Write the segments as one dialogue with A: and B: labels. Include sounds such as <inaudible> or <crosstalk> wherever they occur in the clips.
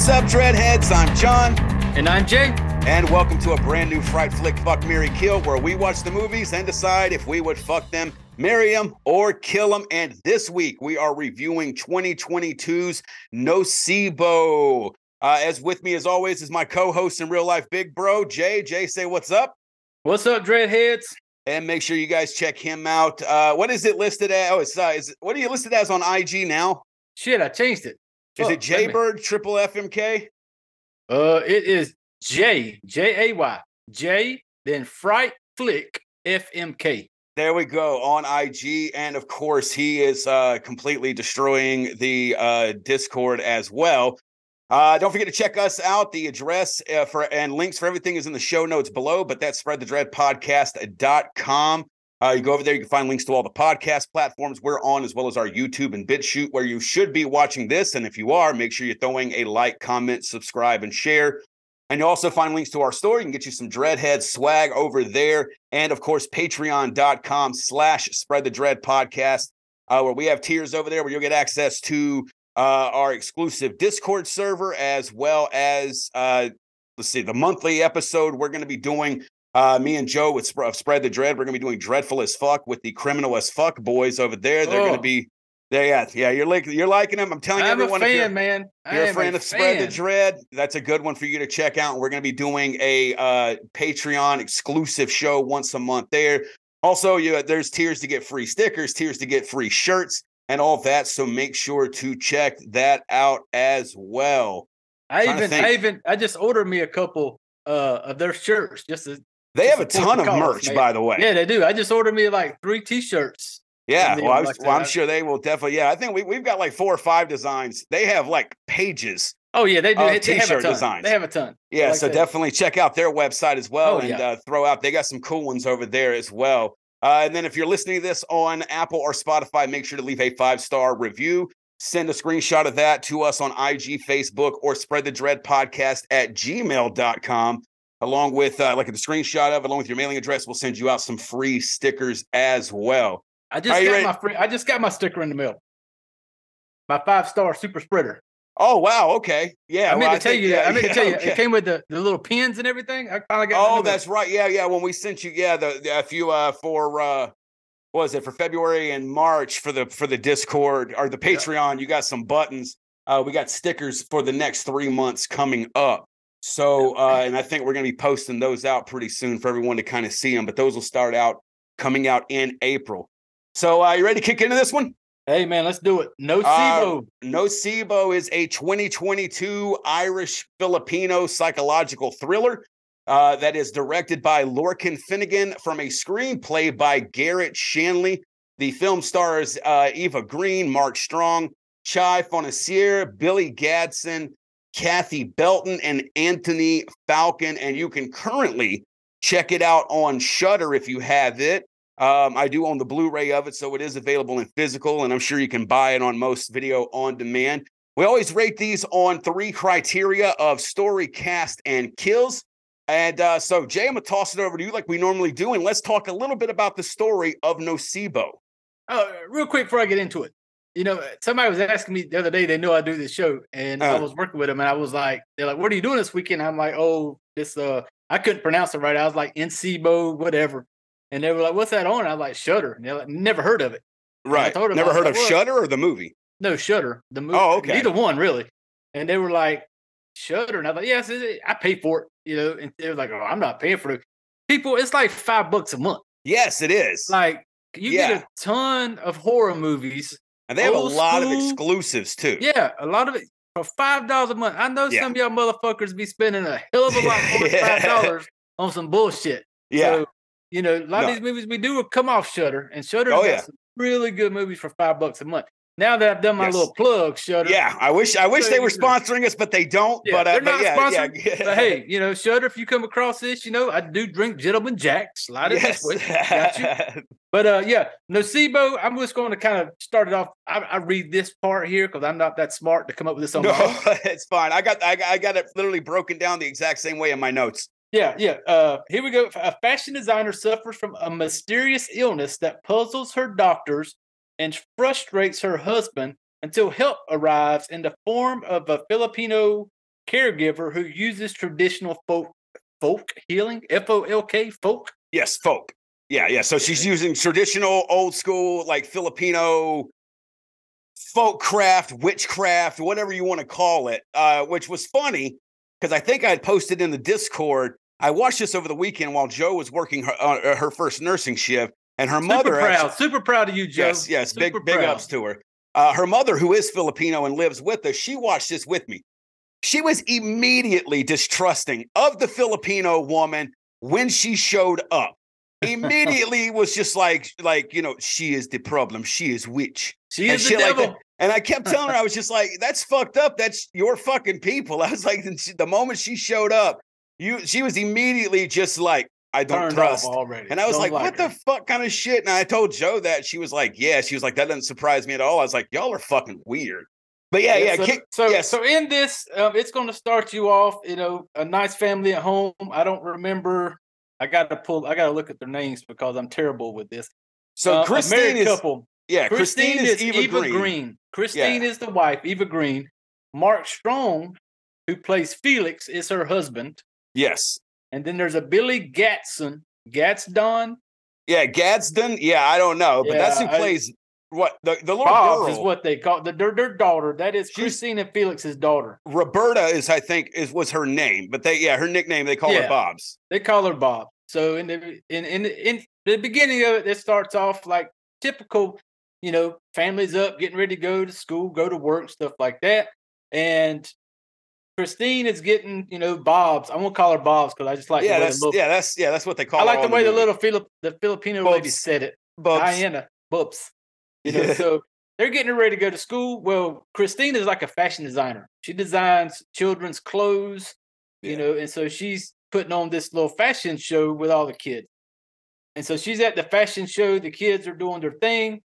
A: What's up, Dreadheads? I'm John.
B: And I'm Jay.
A: And welcome to a brand new Fright Flick Fuck Mary Kill, where we watch the movies and decide if we would fuck them, marry them, or kill them. And this week we are reviewing 2022's Nocebo. Uh, as with me, as always, is my co-host in real life, Big Bro Jay. Jay, say what's up.
B: What's up, Dreadheads?
A: And make sure you guys check him out. Uh, what is it listed as? Oh, it's uh, is what are you listed as on IG now?
B: Shit, I changed it.
A: Is it Jaybird Triple FMK?
B: Uh, it is J J A Y J then Fright Flick FMK.
A: There we go on IG, and of course he is uh, completely destroying the uh, Discord as well. Uh, don't forget to check us out. The address uh, for and links for everything is in the show notes below, but that's spreadthedreadpodcast.com. Uh, you go over there, you can find links to all the podcast platforms we're on, as well as our YouTube and BitChute, where you should be watching this. And if you are, make sure you're throwing a like, comment, subscribe, and share. And you also find links to our store. You can get you some Dreadhead swag over there. And of course, patreon.com slash spread the dread podcast, uh, where we have tiers over there where you'll get access to uh, our exclusive Discord server, as well as, uh, let's see, the monthly episode we're going to be doing. Uh, me and Joe with Sp- Spread the Dread, we're going to be doing Dreadful as Fuck with the Criminal as Fuck boys over there. They're going
B: Oh.
A: to be, there, yeah, yeah, you're, like, you're liking them. I'm telling you,
B: I'm a
A: everyone. you're-
B: fan, man.
A: You're a
B: am
A: friend of Spread the. Dread. That's a good one for you to check out. And we're going to be doing a uh, Patreon exclusive show once a month there. Also, you there's tiers to get free stickers, tiers to get free shirts, and all that. So make sure to check that out as well.
B: I even. I even, I just ordered me a couple uh of their shirts just to.
A: They have a ton of
B: cause,
A: merch,
B: man.
A: by the way.
B: Yeah, they do. I just ordered me like three T-shirts.
A: Yeah, well, I was,
B: like
A: well, I'm sure they will definitely. Yeah, I think we, we've got like four or five designs. They have like pages.
B: Oh yeah, they do.
A: Of
B: They, have a
A: t-shirt
B: ton.
A: designs.
B: They have a ton.
A: Yeah,
B: Like
A: so
B: that.
A: definitely check out their website as well
B: Oh,
A: and
B: yeah.
A: uh, throw out. They got some cool ones over there as well. Uh, and then if you're listening to this on Apple or Spotify, make sure to leave a five star review. Send a screenshot of that to us on IG, Facebook, or spread the dread podcast at gmail.com. Along with uh, like a screenshot of, along with your mailing address, we'll send you out some free stickers as well.
B: I just
A: Are
B: got my free. I just got my sticker in the mail. My five star super spreader.
A: Oh wow, okay, yeah.
B: I meant
A: well,
B: to tell
A: think-
B: you.
A: yeah,
B: that. I meant to
A: yeah,
B: tell you. <laughs>
A: okay.
B: It came with the, the little pins and everything. I finally got.
A: Oh,
B: rid of it.
A: that's right. Yeah, yeah. When we sent you, yeah, the, the if you uh for uh what was it for February and March for the for the Discord or the Patreon, you got some buttons. Uh we got stickers for the next three months coming up. So uh and I think we're gonna be posting those out pretty soon for everyone to kind of see them, but those will start out coming out in April. So uh you ready to kick into this one?
B: Hey man, let's do it. No
A: Uh,
B: SIBO.
A: Nocebo is a 2022 Irish Filipino psychological thriller uh, that is directed by Lorcan Finnegan from a screenplay by Garrett Shanley. The film stars uh, Eva Green, Mark Strong, Chai Fonacier, Billy Gadsden, Cathy Belton, and Anthony Falcon. And you can currently check it out on Shudder if you have it. Um, I do own the Blu-ray of it, so it is available in physical, and I'm sure you can buy it on most video on demand. We always rate these on three criteria of story, cast, and kills. And uh, so, Jay, I'm gonna toss it over to you like we normally do, and let's talk a little bit about the story of Nocebo.
B: Oh, real quick before I get into it, you know, somebody was asking me the other day. They know I do this show, and I
A: Uh.
B: was working with them, and I was like, "They're like, what are you doing this weekend?" I'm like, "Oh, this uh, I couldn't pronounce it right. I was like NCBO, whatever." And they were like, "What's that on?" I was like, "Shudder." And they're like, "Never heard of it."
A: Right?
B: told him,
A: Never heard
B: like,
A: of
B: "Well,
A: Shudder or the movie?
B: No, Shudder. The movie.
A: Oh, okay.
B: Neither one really. And they were like, Shudder. And I was like, yes, it- I pay for it. You know, and they were like, oh, I'm not paying for it. People, it's like five bucks a month.
A: Yes, it is.
B: Like you
A: Yeah.
B: get a ton of horror movies.
A: And they have a lot of exclusives too.
B: Yeah, a lot of it for five dollars a month. I know
A: Yeah.
B: some of y'all motherfuckers be spending a hell of a lot more than five <laughs> dollars on some bullshit.
A: yeah.
B: So, you know, a lot
A: No.
B: of these movies we do will come off Shudder, and Shudder
A: Oh, yeah.
B: some really good movies for five bucks a month. Now that I've done my
A: Yes.
B: little plug, Shudder.
A: Yeah, I wish I wish they were sponsoring us, but they don't.
B: Yeah,
A: but uh,
B: they're
A: but
B: not
A: yeah,
B: sponsored,
A: yeah.
B: But hey, you know, Shudder, if you come across this, you know, I do drink Gentleman Jack. Slide it
A: yes.
B: this way. Got you. <laughs> But uh, yeah, Nocebo, I'm just going to kind of start it off. I, I read this part here because I'm not that smart to come up with this on
A: no,
B: my own. <laughs>
A: it's fine. I got I got, I got it literally broken down the exact same way in my notes.
B: Yeah, yeah. Uh, here we go. A fashion designer suffers from a mysterious illness that puzzles her doctors and frustrates her husband until help arrives in the form of a Filipino caregiver who uses traditional folk folk healing, F O L K, folk.
A: Yes, folk. Yeah, yeah. So she's using traditional, old school, like Filipino folk craft, witchcraft, whatever you want to call it, uh, which was funny because I think I had posted in the Discord. I watched this over the weekend while Joe was working her, uh, her first nursing shift, and her
B: Super
A: mother.
B: proud,
A: actually-
B: super proud of you, Joe.
A: yes, yes, big
B: Super
A: big
B: proud.
A: ups to her. Uh, her mother, who is Filipino and lives with us, she watched this with me. She was immediately distrusting of the Filipino woman when she showed up. <laughs> Immediately was just like, like you know, she is the problem. She is witch.
B: She
A: and
B: is the
A: shit like
B: devil.
A: And I kept telling her, I was <laughs> just like, that's fucked up. That's your fucking people. <laughs> I was like, the moment she showed up, you, she was immediately just like, I don't trust.
B: already.
A: And I was
B: Don't
A: like, what
B: her.
A: the fuck kind of shit? And I told Joe that. She was like, yeah. She was like, that doesn't surprise me at all. I was like, y'all are fucking weird. But yeah, yeah.
B: so,
A: kick-
B: so,
A: yes.
B: so in this, um, it's going to start you off. You know, a nice family at home. I don't remember. I got to pull. I got to look at their names because I'm terrible with this.
A: so
B: Uh, a
A: Christine
B: married
A: is,
B: couple.
A: yeah,
B: Christine,
A: Christine, is, Eva, Green.
B: Christine is the wife. Eva Green. Mark Strong, who plays Felix, is her husband.
A: Yes.
B: And then there's a Billy Gatson. Gatsdon.
A: Yeah, Gadsden. Yeah, I don't know, but that's who
B: Yeah, I-
A: plays what the, the little
B: Bob's
A: girl.
B: is what they call the, their, their daughter. That is Christine Felix's daughter.
A: Roberta is, I think, is was her name, but they yeah, her nickname they call her Bob's.
B: They call her Bob. So in the in in in the beginning of it, it starts off like typical, you know, families up, getting ready to go to school, go to work, stuff like that. And Christine is getting, you know, Bob's. I won't call her Bob's because I just like
A: yeah,
B: the way
A: that's yeah, that's yeah, that's what they call.
B: I like the way the little Filip, the Filipino lady said it.
A: Bubs.
B: Diana Bubs. You know, so they're getting ready to go to school. Well, Christine is like a fashion designer. She designs children's clothes, you know, and so she's putting on this little fashion show with all the kids. And so she's at the fashion show, the kids are doing their thing.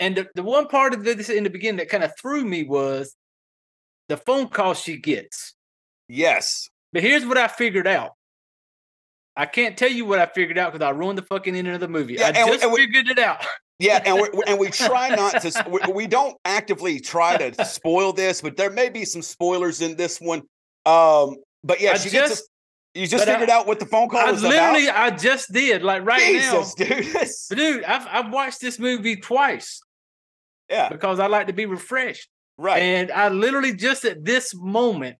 B: And the, the one part of this in the beginning that kind of threw me was the phone call she gets.
A: Yes.
B: But here's what I figured out. I can't tell you what I figured out because I ruined the fucking ending of the movie.
A: Yeah,
B: I
A: and
B: just
A: and we-
B: figured it out.
A: Yeah, and we and we <laughs> try not to. We, we don't actively try to spoil this, but there may be some spoilers in this one. Um, but yeah,
B: I
A: she gets.
B: just-
A: a- you just
B: but I-
A: figured out what the phone call
B: I
A: was
B: literally,
A: about.
B: I just did. Like right
A: Jesus,
B: now,
A: dude.
B: Dude, I've I've watched this movie twice
A: yeah,
B: because I like to be refreshed.
A: Right.
B: And I literally just at this moment,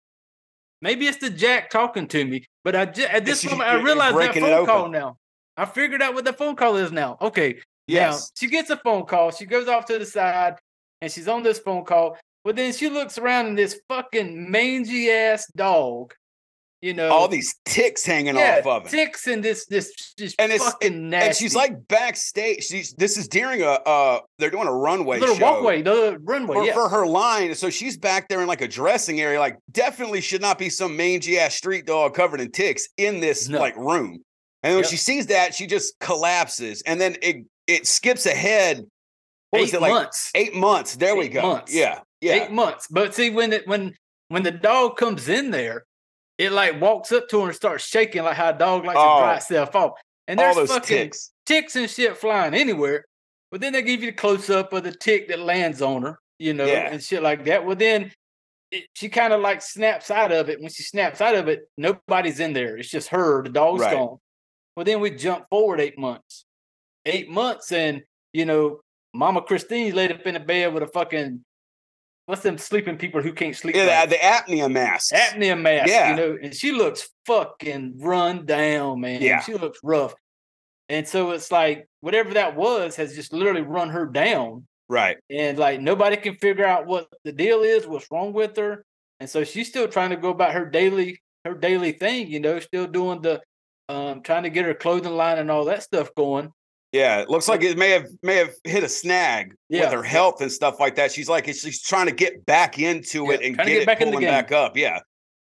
B: maybe it's the Jack talking to me, but I just at this
A: you- <laughs>
B: moment I realized that phone call now. I figured out what the phone call is now. Okay,
A: yes.
B: now she gets a phone call. She goes off to the side and she's on this phone call. But then she looks around and this fucking mangy ass dog, you know,
A: All these ticks hanging
B: yeah,
A: off of it.
B: ticks and this this this
A: And it's-
B: fucking nasty.
A: And she's like backstage. She's this is during a uh they're doing a runway
B: little
A: show.
B: walkway, the runway.
A: for,
B: yeah.
A: for her line. So she's back there in like a dressing area. Like, definitely should not be some mangy ass street dog covered in ticks in this
B: No.
A: like room. And when
B: Yep.
A: she sees that, she just collapses. And then it it skips ahead. What was
B: eight
A: it like?
B: months.
A: Eight months. There we
B: Eight
A: go.
B: months.
A: Yeah. Yeah.
B: Eight months. But see, when it when when the dog comes in there, it like walks up to her and starts shaking like how a dog likes
A: Oh.
B: to dry oh. itself off. And there's fucking
A: ticks.
B: ticks and shit flying anywhere. But then they give you the close up of the tick that lands on her, you know,
A: Yeah.
B: and shit like that. Well, then it, she kind of like snaps out of it. When she snaps out of it, nobody's in there. It's just her. The dog's
A: Right.
B: gone. Well, then we jump forward eight months. Eight months, and you know, Mama Christine's laid up in the bed with a fucking what's them sleeping people who can't sleep?
A: Yeah,
B: right?
A: the, the apnea mask.
B: apnea mask,
A: Yeah.
B: you know, and she looks fucking run down, man.
A: Yeah.
B: She looks rough. And so it's like whatever that was has just literally run her down.
A: right.
B: And like nobody can figure out what the deal is, what's wrong with her. And so she's still trying to go about her daily her daily thing, you know, still doing the um trying to get her clothing line and all that stuff going.
A: Yeah, it looks like it may have may have hit a snag
B: Yeah.
A: with her health and stuff like that. She's like she's trying to get back into
B: Yeah,
A: it and get,
B: get
A: it
B: back
A: pulling back up. Yeah.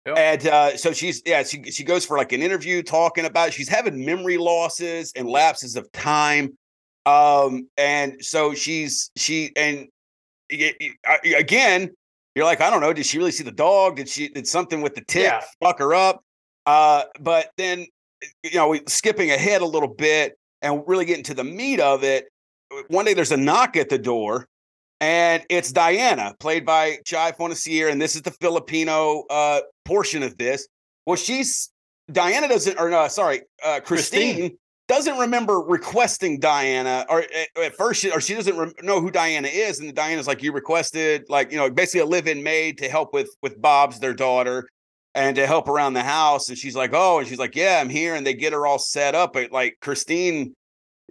B: Yep.
A: And uh, so she's yeah she she goes for like an interview talking about she's having memory losses and lapses of time, um and so she's she and again you're like I don't know did she really see the dog did she did something with the tip
B: Yeah.
A: fuck her up uh but then you know we skipping ahead a little bit and really getting to the meat of it one day there's a knock at the door and it's Diana, played by Chai Fonacier, and this is the Filipino uh, portion of this. Well, she's Diana doesn't, or no, sorry, uh, Christine,
B: Christine.
A: doesn't remember requesting Diana, or at, at first, she, or she doesn't rem- know who Diana is, and Diana's like, you requested, like you know, basically a live-in maid to help with with Bob's their daughter, and to help around the house, and she's like, oh, and she's like, yeah, I'm here, and they get her all set up, but like Christine.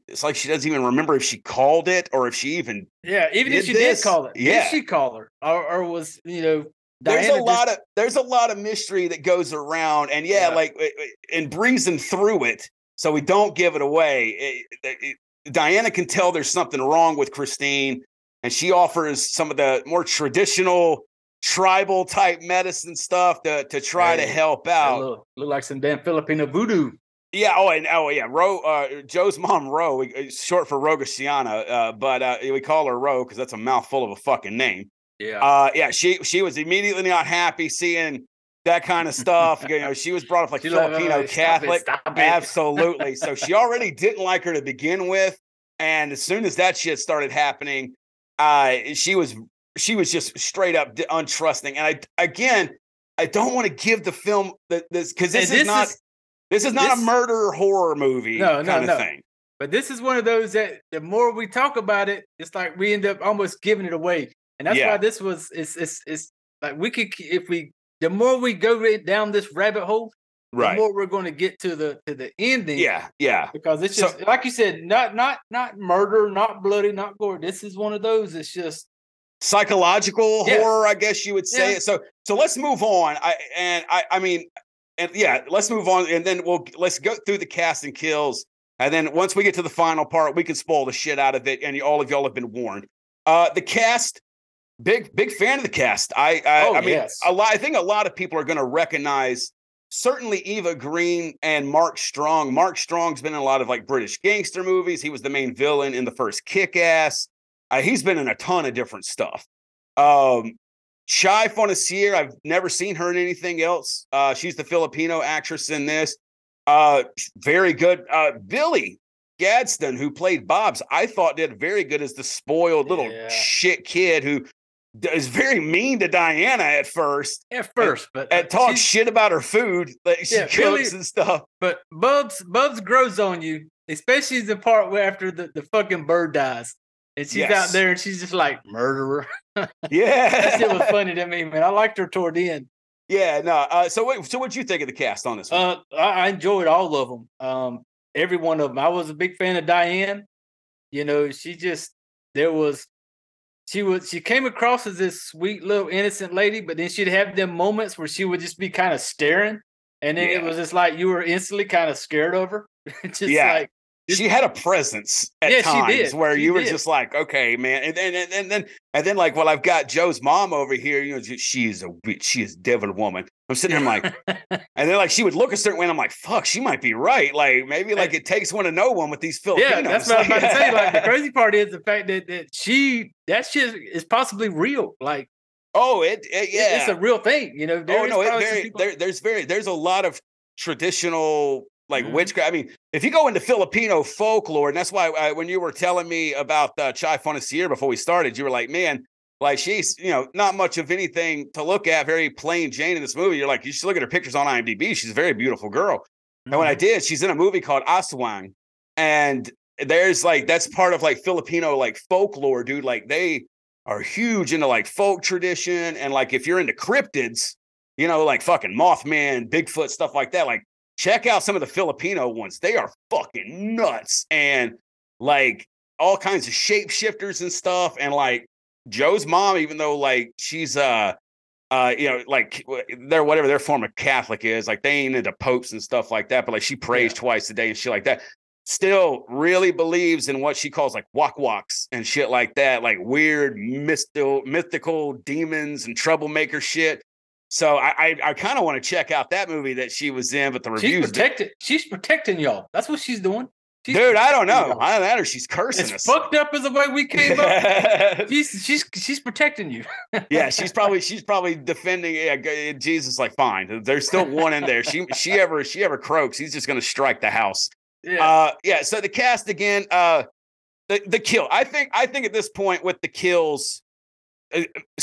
A: It's like she doesn't even remember if she called it or if she even
B: Yeah, even if she
A: this?
B: did call it,
A: Yeah.
B: did she call her, or, or was you know?
A: there's
B: Diana
A: a
B: just-
A: lot of there's a lot of mystery that goes around and yeah,
B: Yeah.
A: like and breezing through it so we don't give it away it- it- it- diana can tell there's something wrong with christine and she offers some of the more traditional tribal type medicine stuff to, to try to help out.
B: look, look like some damn Filipino voodoo.
A: yeah oh and oh yeah ro uh, joe's mom ro we- short for rogasiana uh, but uh, we call her ro because that's a mouthful of a fucking name.
B: Yeah,
A: uh yeah she she was immediately not happy seeing that kind of stuff you know she was brought up like
B: She like,
A: filipino
B: "Oh, stop it,
A: catholic.
B: stop it."
A: absolutely. <laughs> So she already didn't like her to begin with and as soon as that shit started happening uh she was she was just straight up untrusting and i again i don't want to give the film the, this because this,
B: And
A: is not this is not a murder horror movie
B: No, no,
A: of
B: no.
A: thing
B: But this is one of those that the more we talk about it, it's like we end up almost giving it away. And that's
A: Yeah.
B: why this was it's it's it's like we could if we the more we go down this rabbit hole, the
A: right
B: more we're going to get to the to the ending.
A: yeah yeah
B: Because it's
A: So-
B: just like you said, not not not murder, not bloody, not gore. This is one of those. It's just
A: psychological
B: Yes.
A: horror, I guess you would say.
B: Yeah.
A: So so let's move on. I and I I mean and yeah, let's move on and then we'll let's go through the cast and kills. And then once we get to the final part, we can spoil the shit out of it. And all of y'all have been warned. Uh the cast, big, big fan of the cast. I I,
B: Oh,
A: I mean
B: yes.
A: a lot I think a lot of people are gonna recognize certainly Eva Green and Mark Strong. Mark Strong's been in a lot of like British gangster movies. He was the main villain in the first kick ass. Uh, he's been in a ton of different stuff. Um, Chai Fonacier, I've never seen her in anything else. Uh, she's the Filipino actress in this. Uh, very good. Uh, Billy Gadsden, who played Bob's, I thought did very good as the spoiled little
B: Yeah.
A: shit kid who is very mean to Diana at first
B: at first, but
A: and
B: uh,
A: talks shit about her food that she
B: Yeah,
A: cooks
B: Billy-
A: and stuff.
B: But Bubs Bubs grows on you, especially the part where after the, the fucking bird dies. And she's out there and she's just like murderer.
A: Yeah, <laughs>
B: That shit was funny to me, man. I liked her toward the end.
A: yeah. No. Uh, so, what, so what'd you think of the cast on this one?
B: Uh, I, I enjoyed all of them. Um, every one of them. I was a big fan of Diane. You know, she just there was she was she came across as this sweet little innocent lady, but then she'd have them moments where she would just be kind of staring, and then it was just like you were instantly kind of scared of her. <laughs> just
A: Yeah.
B: like
A: she had a presence at
B: Yeah,
A: times where
B: She
A: you were
B: did.
A: just like, okay, man, and then and, and then and then like, well, I've got Joe's mom over here. You know, she is a bitch. She is devil woman. I'm sitting there, I'm like, <laughs> and then like she would look a certain way, and I'm like, fuck, she might be right. Like maybe eh like it takes one to know one with these Filipinos.
B: yeah, that's what I was about to say. Like the <laughs> crazy part is the fact that that she that shit is possibly real. Like
A: oh, it, it yeah,
B: it's a real thing. You know,
A: oh no, it very
B: people-
A: there, there's very there's a lot of traditional like
B: Mhm.
A: witchcraft. I mean, if you go into Filipino folklore, and that's why I, when you were telling me about uh, Chai Fonacier before we started, you were like, man, like she's you know not much of anything to look at, very plain Jane in this movie. You're like, you should look at her pictures on IMDb. She's a very beautiful girl. And when I
B: Mhm.
A: did, she's in a movie called Aswang. And there's like, that's part of like Filipino like folklore, dude. Like they are huge into like folk tradition. And like if you're into cryptids, you know, like fucking Mothman, Bigfoot, stuff like that, like check out some of the Filipino ones. They are fucking nuts. And like all kinds of shapeshifters and stuff. And like Joe's mom, even though like she's uh uh, you know, like they're whatever their form of Catholic is, like they ain't into popes and stuff like that, but like she prays
B: Yeah.
A: twice a day and shit like that. Still really believes in what she calls like walk walks and shit like that, like weird mystical mythical demons and troublemaker shit. So I I, I kind of want to check out that movie that she was in, but the
B: she's
A: reviews,
B: protected. She's protecting y'all. That's what she's doing. She's
A: dude, I don't know. Either that or she's cursing
B: As
A: us.
B: fucked up as the way we came up. <laughs> She's she's she's protecting you.
A: yeah, <laughs> she's probably she's probably defending yeah, Jesus. Like, fine, there's still one in there. She she ever she ever croaks, he's just gonna strike the house.
B: Yeah.
A: Uh, yeah. So the cast again, uh, the the kill. I think I think at this point with the kills,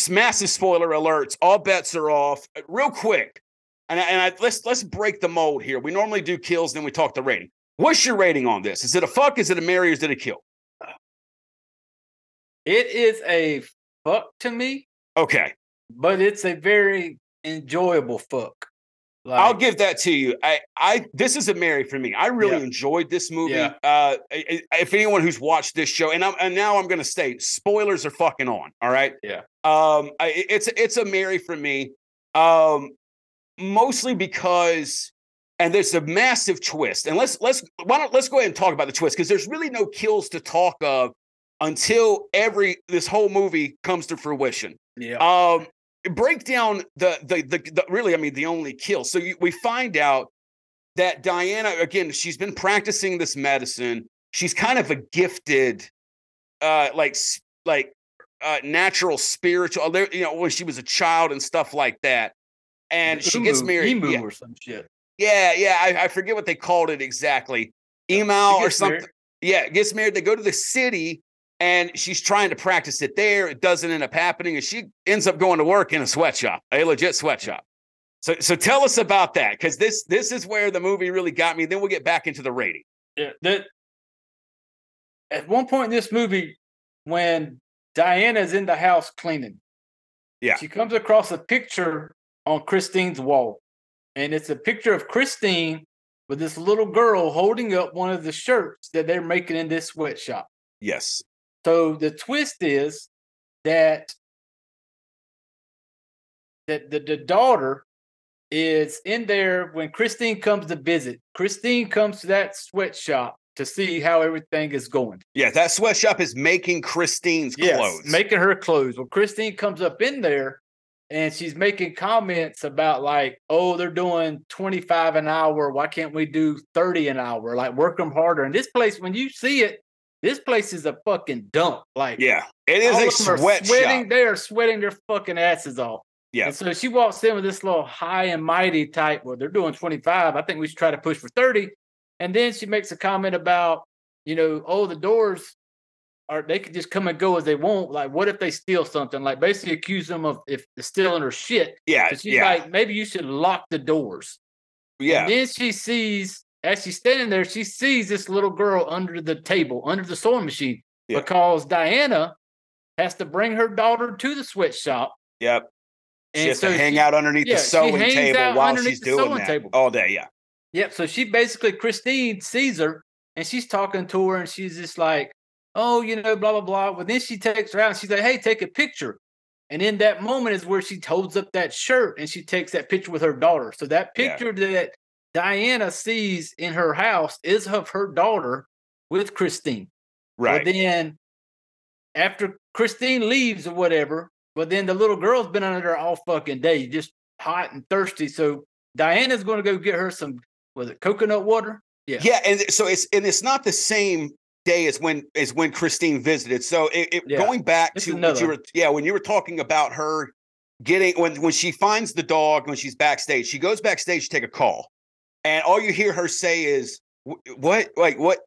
A: massive spoiler alerts. All bets are off. Uh, Real quick, and I, and I, let's let's break the mold here. We normally do kills, then we talk the rating. What's your rating on this? Is it a fuck? Is it a marry? Or is it a kill?
B: It is a fuck to me,
A: Okay,
B: but it's a very enjoyable fuck. Like,
A: I'll give that to you. I, I, this is a Mary for me. I really
B: Yeah.
A: enjoyed this movie.
B: Yeah.
A: Uh, if anyone who's watched this show, and I'm, and now I'm going to say spoilers are fucking on. All right.
B: Yeah.
A: Um, I, it's, it's a Mary for me. Um, mostly because, and there's a massive twist. And let's, let's, why don't let's go ahead and talk about the twist because there's really no kills to talk of until every this whole movie comes to fruition.
B: yeah,
A: Um, break down the, the the the really, I mean, the only kill. So you, we find out that Diana again, she's been practicing this medicine. She's kind of a gifted, uh, like like uh, natural spiritual. there- You know, when she was a child and stuff like that. And she gets married.
B: Emu
A: yeah,
B: or some shit.
A: yeah, yeah. I, I forget what they called it exactly. Email or something.
B: married.
A: Yeah, gets married. They go to the city and she's trying to practice it there. It doesn't end up happening. And she ends up going to work in a sweatshop, a legit sweatshop. So so tell us about that. Because this this is where the movie really got me. Then we'll get back into the rating.
B: Yeah, that at one point in this movie, when Diana's in the house cleaning,
A: Yeah.
B: she comes across a picture on Christine's wall, and it's a picture of Christine with this little girl holding up one of the shirts that they're making in this sweatshop.
A: Yes.
B: So the twist is that that the, the daughter is in there when Christine comes to visit. Christine comes to that sweatshop to see how everything is going.
A: Yeah, that sweatshop is making Christine's clothes.
B: making her clothes. Well, Christine comes up in there and she's making comments about like, oh, they're doing 25 an hour. Why can't we do 30 an hour? Like work them harder. And this place, when you see it, this place is a fucking dump. Like
A: yeah, it is a
B: of them are
A: sweatshop.
B: sweating. They are sweating their fucking asses off.
A: Yeah.
B: And so she walks in with this little high and mighty type. Well, they're doing 25. I think we should try to push for 30. And then she makes a comment about, you know, oh, the doors are they could just come and go as they want. Like, what if they steal something? Like basically accuse them of if stealing her shit.
A: Yeah,
B: So she's
A: yeah,
B: like, maybe you should lock the doors.
A: yeah.
B: And then she sees, as she's standing there, she sees this little girl under the table, under the sewing machine,
A: Yeah.
B: because Diana has to bring her daughter to the sweatshop.
A: Yep. She
B: And
A: has
B: so
A: to hang
B: she-
A: out underneath
B: yeah,
A: the sewing table while she's doing that
B: table.
A: all day. Yeah.
B: Yep. So she basically, Christine sees her and she's talking to her and she's just like, oh, you know, blah, blah, blah. But then she takes her out and she's like, hey, take a picture. And in that moment is where she holds up that shirt and she takes that picture with her daughter. So that
A: Yeah.
B: picture that Diana sees in her house is of her daughter with Christine.
A: Right.
B: But then after Christine leaves or whatever, but then the little girl's been under there all fucking day, just hot and thirsty. So Diana's going to go get her some, was it coconut water? Yeah.
A: Yeah, and so it's and it's not the same day as when as when Christine visited. So it, it-
B: Yeah,
A: going back
B: this
A: to what you were yeah when you were talking about her getting when when she finds the dog when she's backstage, she goes backstage to take a call, and all you hear her say is what like what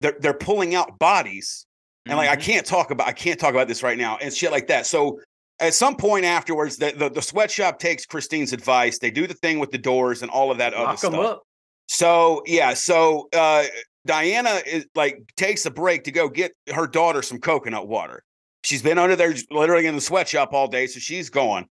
A: they're they're pulling out bodies and like I
B: Mhm.
A: can't talk about I can't talk about this right now and shit like that. So at some point afterwards, the the, the sweatshop takes Christine's advice. They do the thing with the doors and all of that other
B: lock them
A: stuff.
B: up.
A: So yeah, so uh, Diana is like takes a break to go get her daughter some coconut water. She's been under there literally in the sweatshop all day, so she's gone.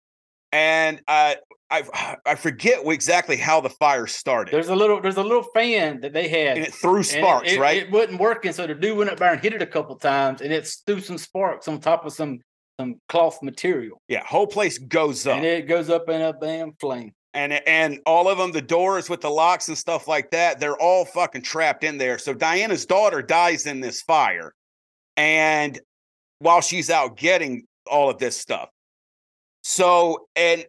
A: And uh, I <sighs> I forget exactly how the fire started.
B: There's a little, there's a little fan that they had.
A: and it threw sparks,
B: it,
A: right?
B: It wasn't working, so the dude went up there and hit it a couple times, and it threw some sparks on top of some some cloth material,
A: yeah, whole place goes up.
B: and it goes up in a damn flame.
A: and and all of them, the doors with the locks and stuff like that, they're all fucking trapped in there. So Diana's daughter dies in this fire, and while she's out getting all of this stuff, so and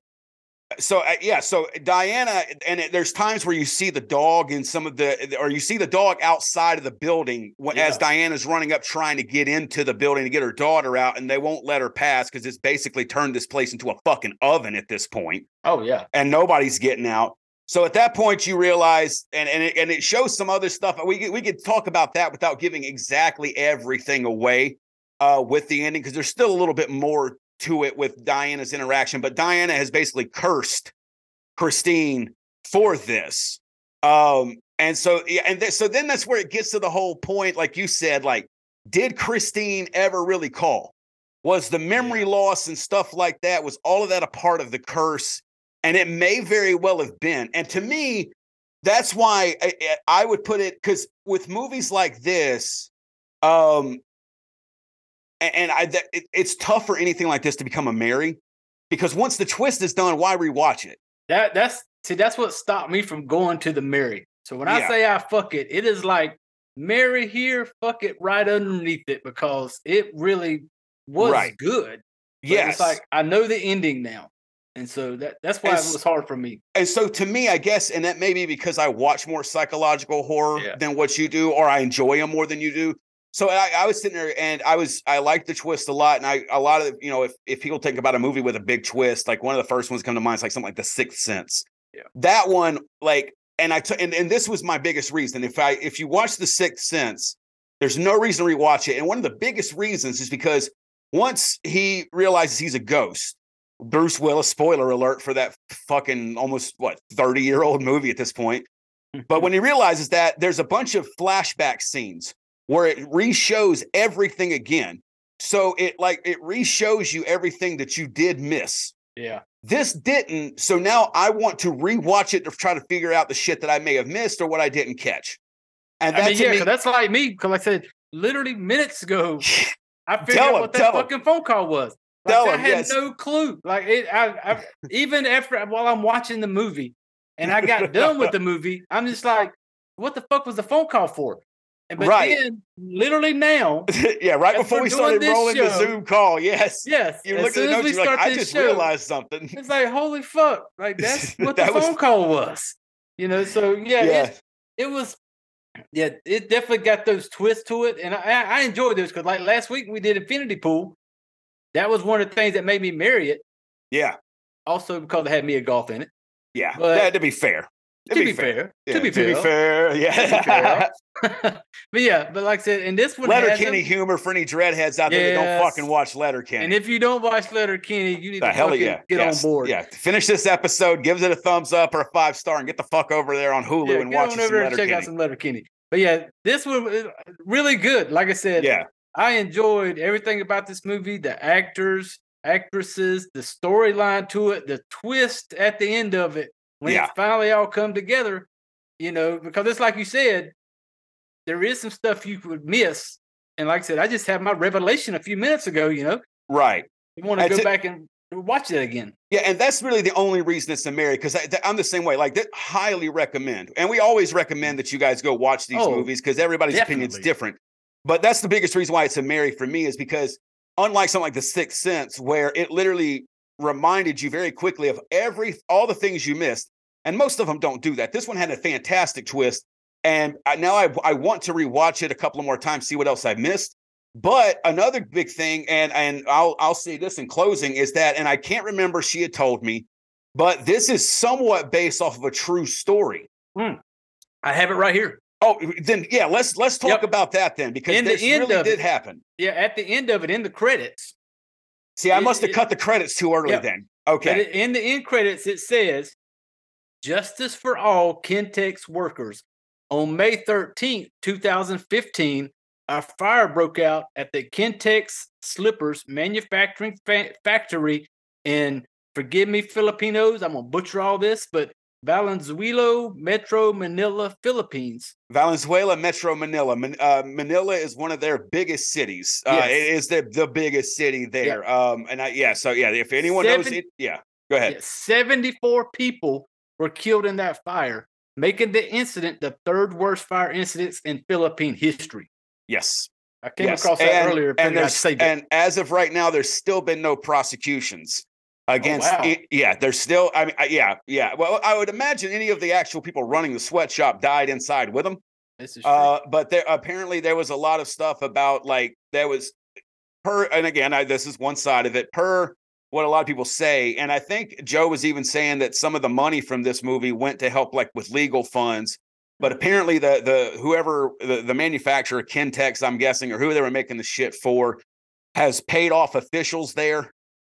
A: so uh, yeah, so Diana, and it, there's times where you see the dog in some of the, or you see the dog outside of the building when, as Diana's running up trying to get into the building to get her daughter out, and they won't let her pass because it's basically turned this place into a fucking oven at this point
B: Oh yeah,
A: and nobody's getting out. So at that point, you realize, and and it, and it shows some other stuff. We could- we could talk about that without giving exactly everything away uh, with the ending because there's still a little bit more to it with Diana's interaction. But Diana has basically cursed Christine for this. Um, and so yeah, and th- so then that's where it gets to the whole point, like you said, like, did Christine ever really call? Was the memory loss and stuff like that? Was all of that a part of the curse? And it may very well have been. And to me, that's why I, I- would put it because with movies like this, um, and I, that, it, it's tough for anything like this to become a Mary because once the twist is done, why rewatch it?
B: That that's see, that's what stopped me from going to the Mary. So when I
A: Yeah.
B: say I fuck it, it is like Mary here, fuck it right underneath it because it really was
A: Right.
B: good.
A: Yes,
B: It's like I know the ending now. And so that that's why
A: It's-
B: it was hard for me.
A: and so to me, I guess, and that may be because I watch more psychological horror
B: Yeah.
A: than what you do, or I enjoy them more than you do. So I, I was sitting there and I was I liked the twist a lot, and I a lot of you know if if people think about a movie with a big twist, like one of the first ones come to mind is like something like The Sixth Sense.
B: Yeah.
A: That one, like, and I took and, and this was my biggest reason. If I if you watch The Sixth Sense, there's no reason to rewatch it, and one of the biggest reasons is because once he realizes he's a ghost, Bruce Willis, spoiler alert for that fucking almost what 30 year old movie at this point. But <laughs> when he realizes that, there's a bunch of flashback scenes where it re-shows everything again. So it like it re-shows you everything that you did miss.
B: yeah.
A: This didn't. So now I want to rewatch it to try to figure out the shit that I may have missed or what I didn't catch. And
B: I mean, yeah,
A: me,
B: that's like me, because like I said, literally minutes ago, <laughs> I figured out what
A: tell
B: that
A: him.
B: fucking phone call was. Like, I
A: him,
B: had
A: yes.
B: no clue. Like it, I, I even after while I'm watching the movie, and I got done with the movie, I'm just like, what the fuck was the phone call for? And but
A: Right.
B: then, literally now, <laughs>
A: yeah, right before we started
B: this
A: rolling the Zoom call, yes.
B: yes,
A: You
B: as
A: look at
B: soon
A: the
B: as we
A: notes, you're like, I just
B: show,
A: realized something.
B: it's like, holy fuck! Like that's <laughs> what
A: That
B: the
A: was-
B: phone call was. You know, so yeah,
A: Yeah.
B: It, it was. Yeah, it definitely got those twists to it, and I, I enjoyed those because like last week we did Infinity Pool. That was one of the things that made me marry it.
A: Yeah,
B: Also because it had Mia Goth in it.
A: yeah.
B: But-
A: that, to be fair.
B: To be fair,
A: Yeah,
B: to be
A: to be
B: fair,
A: fair, <laughs> yeah. <laughs>
B: but yeah, but like I said, and this one Letterkenny
A: humor for any dreadheads out there that don't fucking watch Letter Kenny.
B: and if you don't watch Letterkenny, you need
A: the
B: to
A: hell yeah,
B: get
A: yes,
B: on board.
A: Yeah, finish this episode, gives it a thumbs up or a five star, and get the fuck over there on Hulu
B: Yeah,
A: and watch some
B: over there and
A: Letter
B: check out some Letter Kenny. But yeah, this one was really good. Like I said,
A: Yeah,
B: I enjoyed everything about this movie the actors, actresses, the storyline to it, the twist at the end of it when
A: Yeah.
B: it finally all come together. You know, because it's like you said, there is some stuff you could miss. And like I said, I just had my revelation a few minutes ago. You know,
A: right.
B: you want to go
A: it.
B: back and watch that again.
A: Yeah, and that's really the only reason it's a Mary because I'm the same way. Like, that, highly recommend, and we always recommend that you guys go watch these
B: Oh,
A: movies because everybody's opinion
B: is
A: different. But that's the biggest reason why it's a Mary for me is because unlike something like The Sixth Sense, where it literally reminded you very quickly of every all the things you missed, and most of them don't do that. This one had a fantastic twist, and I, now I I want to rewatch it a couple of more times, see what else I missed. But another big thing, and and I'll I'll say this in closing, is that, and I can't remember she had told me, but this is somewhat based off of a true story. Hmm.
B: I have it right here.
A: Oh, then yeah, let's let's talk
B: Yep.
A: about that then because
B: In the end
A: really did
B: it-
A: happen.
B: Yeah, at the end of it, in the credits,
A: See, I
B: It-
A: must have
B: it-
A: cut the credits too early
B: Yep.
A: then. Okay.
B: it- in the end credits, it says Justice for All Kentex Workers. On May 13th, 2015, a fire broke out at the Kentex Slippers manufacturing fa- factory in, forgive me, Filipinos, I'm going to butcher all this, but Valenzuela, Metro Manila, Philippines.
A: Valenzuela, Metro Manila. Man, uh, Manila is one of their biggest cities. Uh,
B: Yes.
A: It is the, the biggest city there. Um, and I, yeah, so yeah, if anyone knows it, yeah, go ahead.
B: Yeah, 74 people were killed in that fire, making the incident the third worst fire incidents in Philippine history.
A: Yes.
B: I came
A: yes.
B: across that
A: and,
B: earlier.
A: And, and as of right now, there's still been no prosecutions against
B: wow.
A: it. Yeah, there's still, I mean, yeah, yeah. Well, I would imagine any of the actual people running the sweatshop died inside with them.
B: This is true.
A: Uh, but there apparently there was a lot of stuff about like there was per and again I, this is one side of it per what a lot of people say and I think Joe was even saying that some of the money from this movie went to help like with legal funds but apparently the the whoever the, the manufacturer Kentex I'm guessing or who they were making the shit for has paid off officials there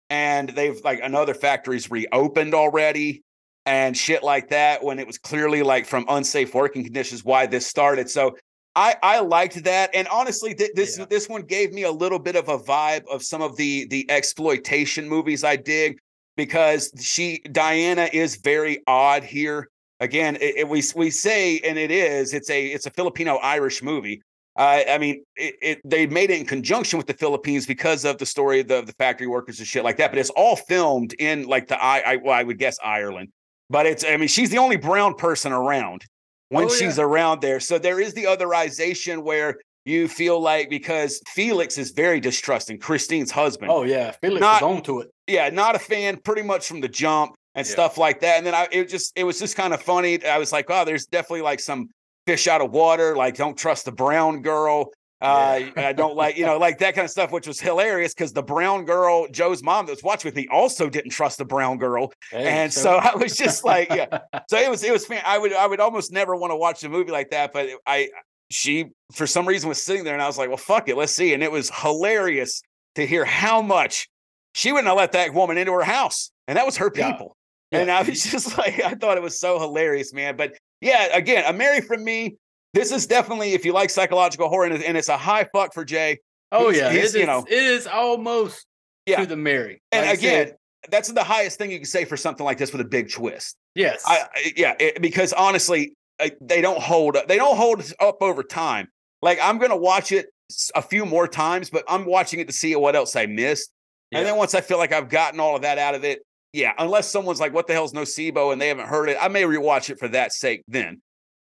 A: and they've like another factory's reopened already and shit like that when it was clearly like from unsafe working conditions why this started. So I I liked that, and honestly, th- this
B: Yeah.
A: this one gave me a little bit of a vibe of some of the the exploitation movies I dig because she Diana is very odd here. Again, it, it- we we say, and it is, it's a it's a Filipino Irish movie. Uh, I mean, it, it they made it in conjunction with the Philippines because of the story of the, the factory workers and shit like that. But it's all filmed in like the I, I well, I would guess Ireland. But it's I mean, she's the only brown person around when
B: Oh,
A: she's around there. So there is the otherization where you feel like because Felix is very distrusting, Christine's husband.
B: Oh yeah, Felix
A: Not-
B: is on to it.
A: yeah, not a fan pretty much from the jump and
B: Yeah.
A: stuff like that. And then I it just it was just kind of funny. I was like, oh, there's definitely like some fish out of water, like don't trust the brown girl. Uh, I don't like, you know, like that kind of stuff, which was hilarious because the brown girl, Joe's mom that was watching with me, also didn't trust the brown girl.
B: Hey,
A: and so I was just like, yeah. <laughs> So it was it was fan- I would I would almost never want to watch a movie like that, but I she for some reason was sitting there and I was like, well, fuck it, let's see. And it was hilarious to hear how much she wouldn't have let that woman into her house, and that was her
B: Yeah.
A: people. And I was <laughs> just like, I thought it was so hilarious, man. But yeah, again, a Mary from me. This is definitely if you like psychological horror, and, and it's a high fuck for Jay.
B: oh
A: he's-
B: yeah,
A: he's,
B: it
A: you
B: is,
A: know-
B: it is almost
A: Yeah.
B: to the Mary.
A: And
B: Like I
A: again, that's the highest thing you can say for something like this with a big twist.
B: yes,
A: I, I yeah, it, because honestly, they don't hold up. They don't hold up over time. Like I'm gonna watch it a few more times, but I'm watching it to see what else I missed.
B: Yeah.
A: And then once I feel like I've gotten all of that out of it, yeah, unless someone's like, "What the hell's nocebo?" and they haven't heard it, I may rewatch it for that sake. Then,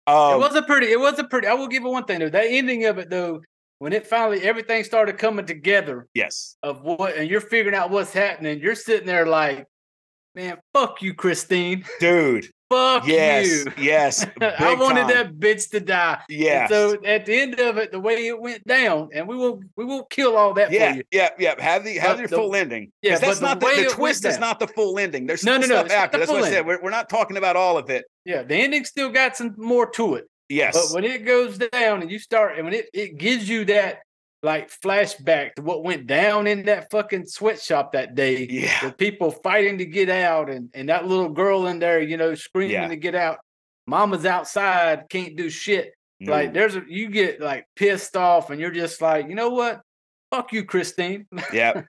B: it
A: um,
B: was a pretty. It was a pretty. I will give it one thing though. That ending of it though, when it finally everything started coming together
A: yes,
B: of what, and you're figuring out what's happening. You're sitting there like, man, fuck you, Christine.
A: dude,
B: Fuck
A: yes,
B: you.
A: yes, <laughs>
B: I wanted
A: time.
B: that bitch to die.
A: Yeah.
B: So at the end of it, the way it went down, and we will we will kill all that
A: yeah,
B: for you.
A: yeah, yeah. Have the have
B: But
A: your
B: the-
A: full ending.
B: yeah,
A: that's
B: but the
A: not the, the
B: it
A: twist is
B: down-
A: not the full ending. There's
B: No,
A: still
B: no, no,
A: stuff after. That's what I said. We're, we're not talking about all of it.
B: Yeah, the ending still got some more to it.
A: Yes.
B: But when it goes down and you start, and when it, it gives you that like flashback to what went down in that fucking sweatshop that day,
A: yeah.
B: with people fighting to get out, and, and that little girl in there, you know, screaming
A: Yeah.
B: to get out. Mama's outside, can't do shit. Like there's a you get like pissed off, and you're just like, you know what? Fuck you, Christine.
A: Yep.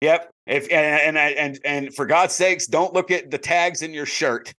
A: Yep. If and, and and and for God's sakes, don't look at the tags in your shirt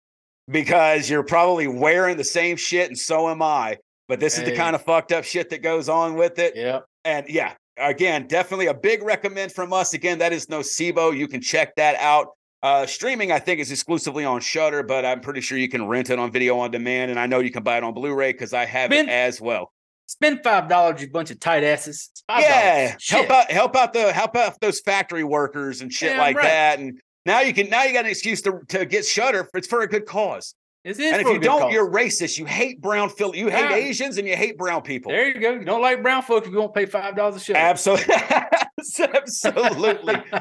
A: because you're probably wearing the same shit, and so am I. But this is the kind of fucked up shit that goes on with it.
B: yeah.
A: And yeah, again, definitely a big recommend from us. Again, that is Nocebo. You can check that out. Uh, streaming, I think, is exclusively on Shudder, but I'm pretty sure you can rent it on video on demand, and I know you can buy it on Blu-ray because I have
B: Ben-
A: it as well.
B: Spend five dollars, you bunch of tight asses. It's $5.
A: yeah, help out, help out the help out those factory workers and shit
B: Damn
A: like
B: right.
A: that. And now you can now you got an excuse to to get Shudder. It's for a good cause.
B: It is
A: and if you don't,
B: cause.
A: you're racist. You hate brown Phil. You hate
B: Yeah.
A: Asians and you hate brown people.
B: there you go. You don't like brown folk if you won't pay five dollars a show. <laughs>
A: Absolutely. Absolutely. <laughs>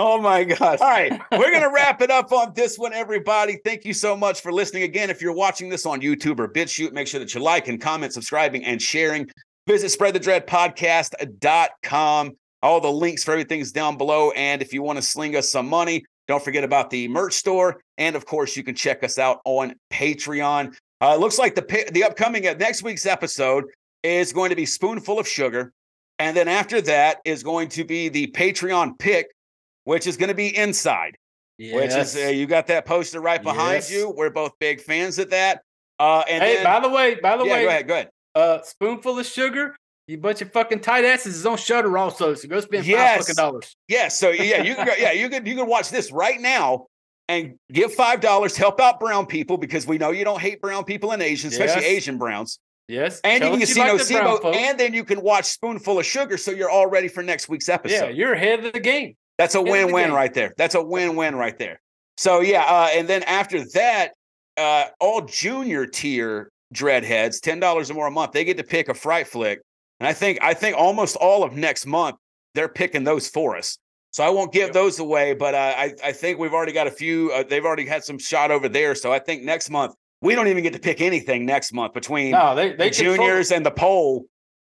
A: Oh my gosh. All right. <laughs> We're going to wrap it up on this one, everybody. Thank you so much for listening. Again, if you're watching this on YouTube or BitChute, make sure that you like and comment, subscribing, and sharing. Visit spreadthedreadpodcast.com. All the links for everything is down below. And if you want to sling us some money, don't forget about the merch store. And of course, you can check us out on Patreon. Uh, it looks like the the upcoming uh, next week's episode is going to be Spoonful of Sugar. And then after that is going to be the Patreon pick, which is going to be Inside, yes. which is uh, you got that poster right behind
B: Yes.
A: you. We're both big fans of that. Uh, and
B: hey,
A: then,
B: by the way, by the
A: yeah,
B: way,
A: go ahead, go ahead.
B: uh, spoonful of sugar. You bunch of fucking tight asses is on Shudder also. So go spend
A: Yes.
B: five fucking dollars.
A: Yeah, so yeah, you can go, yeah, you could you can watch this right now and give five dollars, help out brown people because we know you don't hate brown people and Asians, especially
B: Yes.
A: Asian browns.
B: Yes.
A: And
B: Tell
A: you can see
B: like
A: Nocebo,
B: folk.
A: and then you can watch Spoonful of Sugar, so you're all ready for next week's episode.
B: yeah, you're ahead of the game.
A: That's a win-win
B: game.
A: right there. That's a win-win right there. So yeah, uh, and then after that, uh, all junior tier dreadheads, ten dollars or more a month, they get to pick a fright flick. And I think I think almost all of next month they're picking those for us. So I won't give
B: Yep.
A: those away, but uh, I I think we've already got a few. Uh, they've already had some shot over there. So I think next month we don't even get to pick anything next month between
B: No, they
A: the
B: they it.
A: juniors and the poll.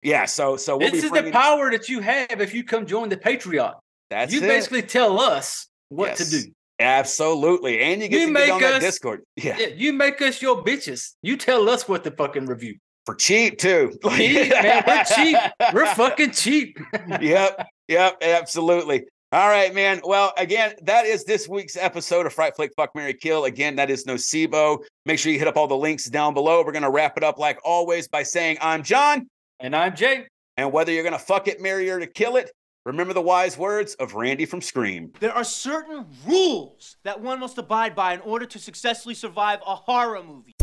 A: Yeah, so so we'll
B: This is the power that you have if you come join the Patriot.
A: That's
B: you
A: it.
B: basically tell us what
A: Yes.
B: to do.
A: Absolutely. And you get
B: You
A: to
B: make
A: get on that
B: us-
A: Discord. <laughs> Yeah.
B: Yeah, you make us your bitches. You tell us what to fucking review.
A: For cheap too.
B: Cheap, <laughs> man, we're cheap. We're fucking cheap. <laughs>
A: yep. Yep. Absolutely. All right, man. Well, again, that is this week's episode of Fright Flick Fuck Mary Kill. Again, that is Nocebo. Make sure you hit up all the links down below. We're gonna wrap it up like always by saying I'm John.
B: And I'm Jay.
A: And whether you're gonna fuck it, marry or to kill it, remember the wise words of Randy from Scream.
C: There are certain rules that one must abide by in order to successfully survive a horror movie.